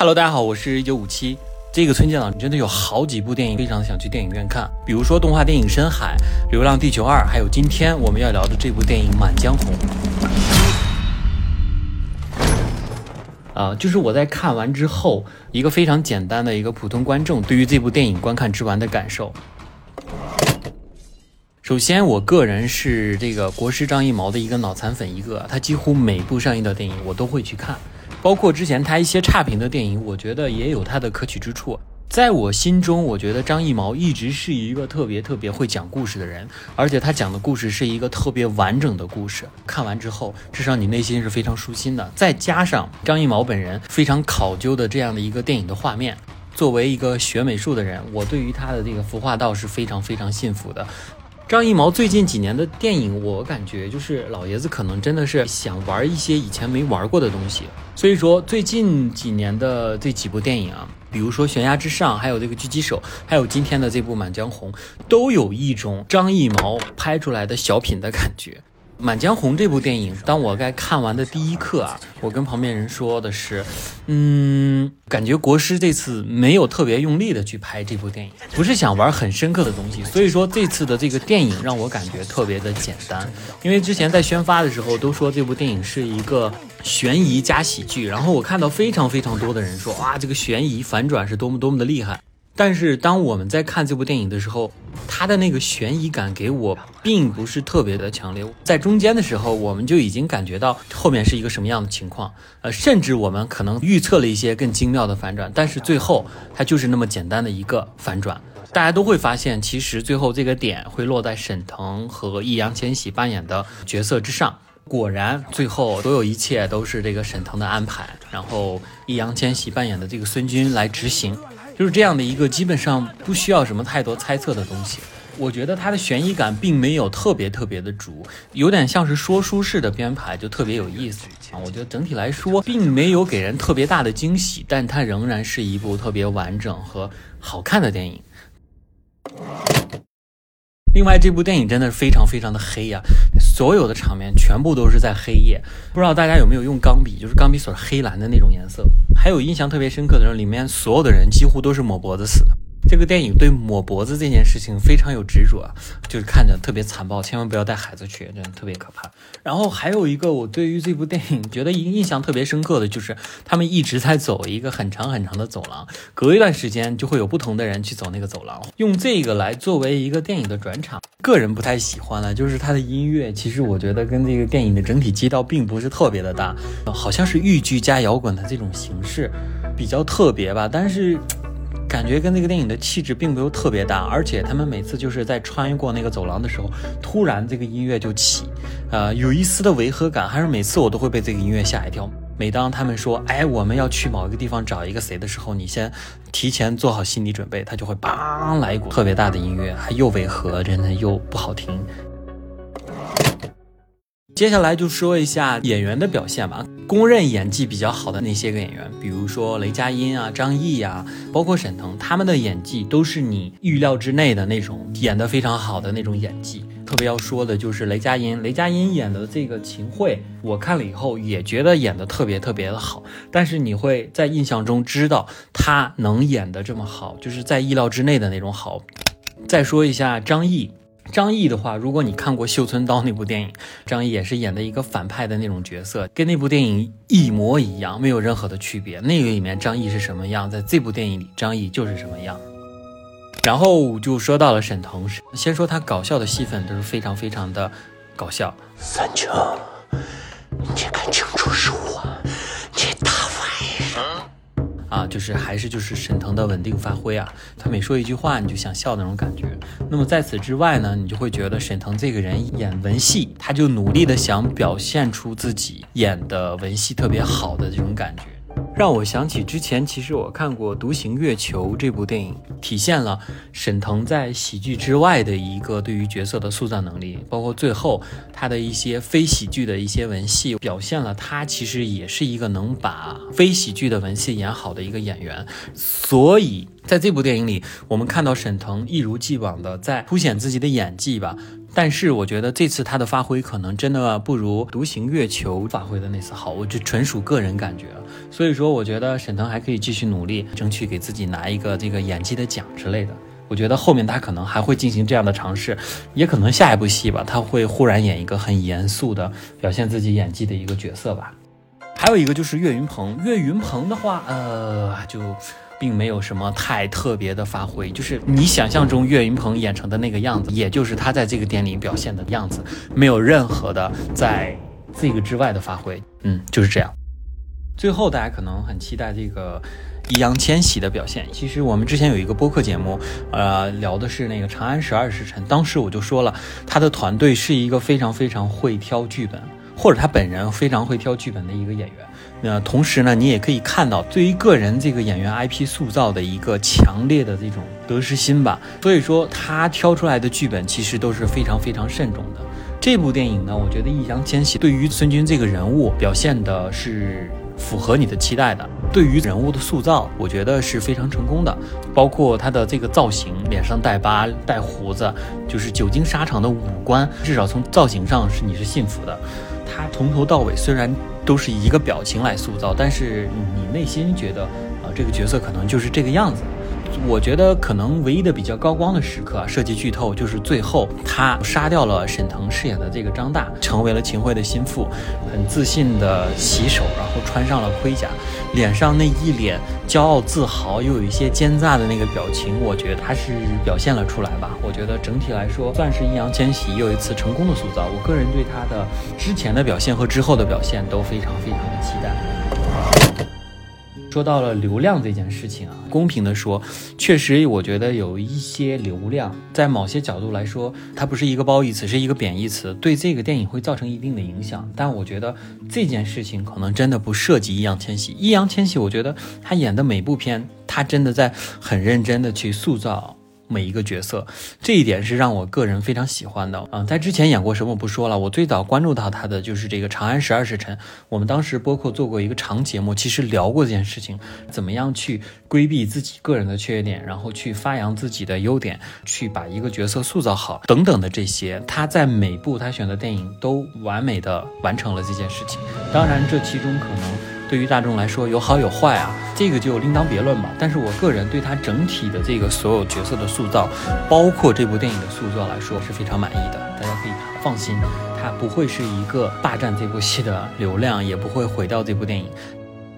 Hello，大家好，我是一九五七。这个春节档真的有好几部电影，非常想去电影院看，比如说动画电影《深海》《流浪地球二》，还有今天我们要聊的这部电影《满江红》。啊，就是我在看完之后，一个非常简单的一个普通观众对于这部电影观看之完的感受。首先，我个人是这个国师张艺谋的一个脑残粉一个，他几乎每部上映的电影我都会去看。包括之前他一些差评的电影，我觉得也有他的可取之处。在我心中，我觉得张艺谋一直是一个特别特别会讲故事的人，而且他讲的故事是一个特别完整的故事。看完之后，至少你内心是非常舒心的。再加上张艺谋本人非常考究的这样的一个电影的画面，作为一个学美术的人，我对于他的这个服化道是非常非常信服的。张艺谋最近几年的电影，我感觉就是老爷子可能真的是想玩一些以前没玩过的东西。所以说，最近几年的这几部电影啊，比如说《悬崖之上》，还有这个《狙击手》，还有今天的这部《满江红》，都有一种张艺谋拍出来的小品的感觉。《满江红》这部电影，当我在看完的第一刻啊，我跟旁边人说的是，嗯，感觉国师这次没有特别用力的去拍这部电影，不是想玩很深刻的东西，所以说这次的这个电影让我感觉特别的简单。因为之前在宣发的时候都说这部电影是一个悬疑加喜剧，然后我看到非常非常多的人说，哇，这个悬疑反转是多么多么的厉害。但是当我们在看这部电影的时候，它的那个悬疑感给我并不是特别的强烈。在中间的时候，我们就已经感觉到后面是一个什么样的情况，呃，甚至我们可能预测了一些更精妙的反转。但是最后它就是那么简单的一个反转，大家都会发现，其实最后这个点会落在沈腾和易烊千玺扮演的角色之上。果然，最后所有一切都是这个沈腾的安排，然后易烊千玺扮演的这个孙军来执行。就是这样的一个基本上不需要什么太多猜测的东西，我觉得它的悬疑感并没有特别特别的足，有点像是说书式的编排，就特别有意思。我觉得整体来说并没有给人特别大的惊喜，但它仍然是一部特别完整和好看的电影。另外，这部电影真的是非常非常的黑呀，所有的场面全部都是在黑夜。不知道大家有没有用钢笔，就是钢笔所黑蓝的那种颜色。还有印象特别深刻的是，里面所有的人几乎都是抹脖子死的。这个电影对抹脖子这件事情非常有执着，就是看着特别残暴，千万不要带孩子去，真的特别可怕。然后还有一个我对于这部电影觉得印印象特别深刻的就是，他们一直在走一个很长很长的走廊，隔一段时间就会有不同的人去走那个走廊，用这个来作为一个电影的转场。个人不太喜欢的就是它的音乐，其实我觉得跟这个电影的整体基调并不是特别的搭，好像是豫剧加摇滚的这种形式比较特别吧，但是。感觉跟那个电影的气质并没有特别大，而且他们每次就是在穿越过那个走廊的时候，突然这个音乐就起，呃，有一丝的违和感，还是每次我都会被这个音乐吓一跳。每当他们说，哎，我们要去某一个地方找一个谁的时候，你先提前做好心理准备，他就会梆来一股特别大的音乐，还又违和，真的又不好听。接下来就说一下演员的表现吧。公认演技比较好的那些个演员，比如说雷佳音啊、张译啊，包括沈腾，他们的演技都是你预料之内的那种，演得非常好的那种演技。特别要说的就是雷佳音，雷佳音演的这个秦桧，我看了以后也觉得演得特别特别的好。但是你会在印象中知道他能演得这么好，就是在意料之内的那种好。再说一下张译。张译的话，如果你看过《绣春刀》那部电影，张译也是演的一个反派的那种角色，跟那部电影一模一样，没有任何的区别。那个里面张译是什么样，在这部电影里张译就是什么样。然后就说到了沈腾，先说他搞笑的戏份都是非常非常的搞笑。三清，你看清楚是我，啊，就是还是就是沈腾的稳定发挥啊，他每说一句话你就想笑那种感觉。那么在此之外呢，你就会觉得沈腾这个人演文戏，他就努力的想表现出自己演的文戏特别好的这种感觉。让我想起之前，其实我看过《独行月球》这部电影，体现了沈腾在喜剧之外的一个对于角色的塑造能力，包括最后他的一些非喜剧的一些文戏，表现了他其实也是一个能把非喜剧的文戏演好的一个演员。所以在这部电影里，我们看到沈腾一如既往的在凸显自己的演技吧。但是我觉得这次他的发挥可能真的不如《独行月球》发挥的那次好，我这纯属个人感觉。所以说，我觉得沈腾还可以继续努力，争取给自己拿一个这个演技的奖之类的。我觉得后面他可能还会进行这样的尝试，也可能下一部戏吧，他会忽然演一个很严肃的表现自己演技的一个角色吧。还有一个就是岳云鹏，岳云鹏的话，呃，就并没有什么太特别的发挥，就是你想象中岳云鹏演成的那个样子，也就是他在这个电影里表现的样子，没有任何的在这个之外的发挥，嗯，就是这样。最后，大家可能很期待这个易烊千玺的表现。其实我们之前有一个播客节目，呃，聊的是那个《长安十二时辰》，当时我就说了，他的团队是一个非常非常会挑剧本，或者他本人非常会挑剧本的一个演员。那同时呢，你也可以看到，对于个人这个演员 IP 塑造的一个强烈的这种得失心吧。所以说，他挑出来的剧本其实都是非常非常慎重的。这部电影呢，我觉得易烊千玺对于孙军这个人物表现的是。符合你的期待的，对于人物的塑造，我觉得是非常成功的。包括他的这个造型，脸上带疤、带胡子，就是久经沙场的五官，至少从造型上是你是信服的。他从头到尾虽然都是一个表情来塑造，但是你内心觉得啊，这个角色可能就是这个样子。我觉得可能唯一的比较高光的时刻啊，涉及剧透，就是最后他杀掉了沈腾饰演的这个张大，成为了秦桧的心腹，很自信的洗手，然后穿上了盔甲，脸上那一脸骄傲自豪又有一些奸诈的那个表情，我觉得他是表现了出来吧。我觉得整体来说，算是易烊千玺又一次成功的塑造。我个人对他的之前的表现和之后的表现都非常非常的期待。说到了流量这件事情啊，公平的说，确实我觉得有一些流量，在某些角度来说，它不是一个褒义词，是一个贬义词，对这个电影会造成一定的影响。但我觉得这件事情可能真的不涉及易烊千玺。易烊千玺，我觉得他演的每部片，他真的在很认真的去塑造。每一个角色，这一点是让我个人非常喜欢的啊！在之前演过什么我不说了，我最早关注到他的就是这个《长安十二时辰》。我们当时播客做过一个长节目，其实聊过这件事情，怎么样去规避自己个人的缺点，然后去发扬自己的优点，去把一个角色塑造好等等的这些。他在每部他选的电影都完美的完成了这件事情。当然，这其中可能。对于大众来说有好有坏啊，这个就另当别论吧。但是我个人对他整体的这个所有角色的塑造，包括这部电影的塑造来说是非常满意的。大家可以放心，它不会是一个霸占这部戏的流量，也不会毁掉这部电影。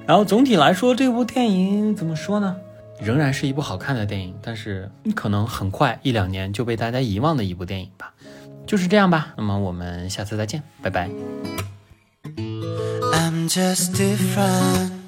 然后总体来说，这部电影怎么说呢？仍然是一部好看的电影，但是可能很快一两年就被大家遗忘的一部电影吧。就是这样吧。那么我们下次再见，拜拜。I'm just different.